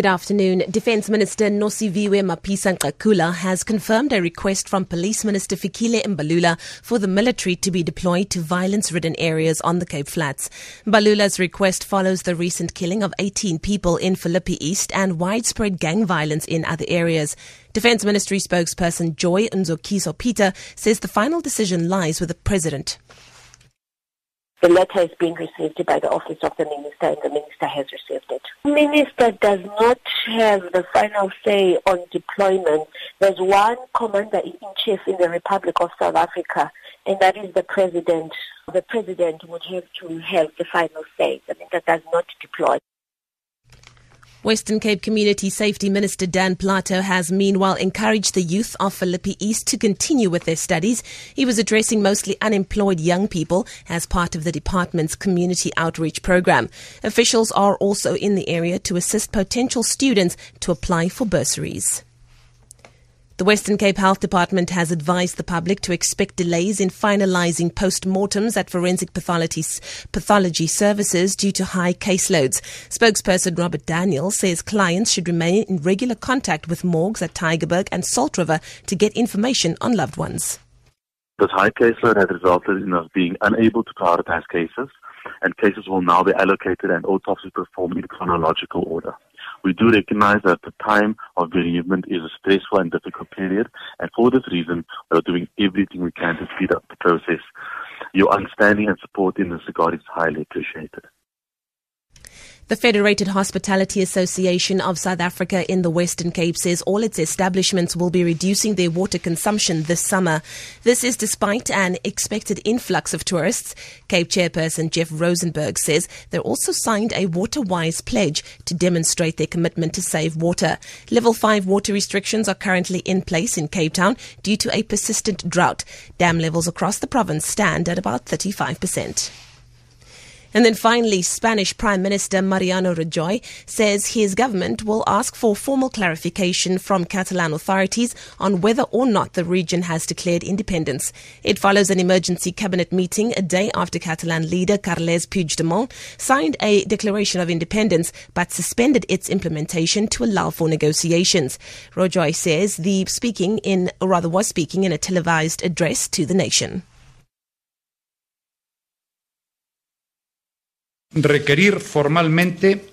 Good afternoon. Defence Minister Nosiviwe Mapisa-Nqakula has confirmed a request from Police Minister Fikile Mbalula for the military to be deployed to violence-ridden areas on the Cape Flats. Mbalula's request follows the recent killing of 18 people in Philippi East and widespread gang violence in other areas. Defence Ministry spokesperson Joy Nzokiso Peter says the final decision lies with the President. The letter is being received by the office of the minister and the minister has received it. The minister does not have the final say on deployment. There's one commander-in-chief in the Republic of South Africa and that is the president. The president would have to have the final say. The minister does not deploy. Western Cape Community Safety Minister Dan Plato has meanwhile encouraged the youth of Philippi East to continue with their studies. He was addressing mostly unemployed young people as part of the department's community outreach program. Officials are also in the area to assist potential students to apply for bursaries. The Western Cape Health Department has advised the public to expect delays in finalising post-mortems at forensic pathology, services due to high caseloads. Spokesperson Robert Daniel says clients should remain in regular contact with morgues at Tygerberg and Salt River to get information on loved ones. This high caseload has resulted in us being unable to prioritize cases, and cases will now be allocated and autopsies performed in chronological order. We do recognize that the time of bereavement is a stressful and difficult period, and for this reason, we are doing everything we can to speed up the process. Your understanding and support in this regard is highly appreciated. The Federated Hospitality Association of South Africa in the Western Cape says all its establishments will be reducing their water consumption this summer. This is despite an expected influx of tourists. Cape chairperson Jeff Rosenberg says they're also signed a water-wise pledge to demonstrate their commitment to save water. Level 5 water restrictions are currently in place in Cape Town due to a persistent drought. Dam levels across the province stand at about 35%. And then finally, Spanish Prime Minister Mariano Rajoy says his government will ask for formal clarification from Catalan authorities on whether or not the region has declared independence. It follows an emergency cabinet meeting a day after Catalan leader Carles Puigdemont signed a declaration of independence but suspended its implementation to allow for negotiations. Rajoy says the speaking in, or rather was speaking in a televised address to the nation.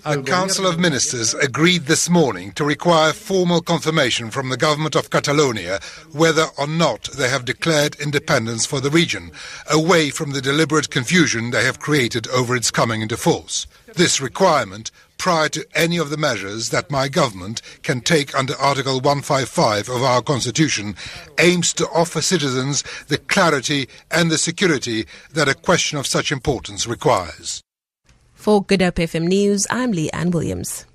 The Council of Ministers agreed this morning to require formal confirmation from the government of Catalonia whether or not they have declared independence for the region, away from the deliberate confusion they have created over its coming into force. This requirement prior to any of the measures that my government can take under Article 155 of our Constitution aims to offer citizens the clarity and the security that a question of such importance requires. For Good Hope FM News, I'm Lee Ann Williams.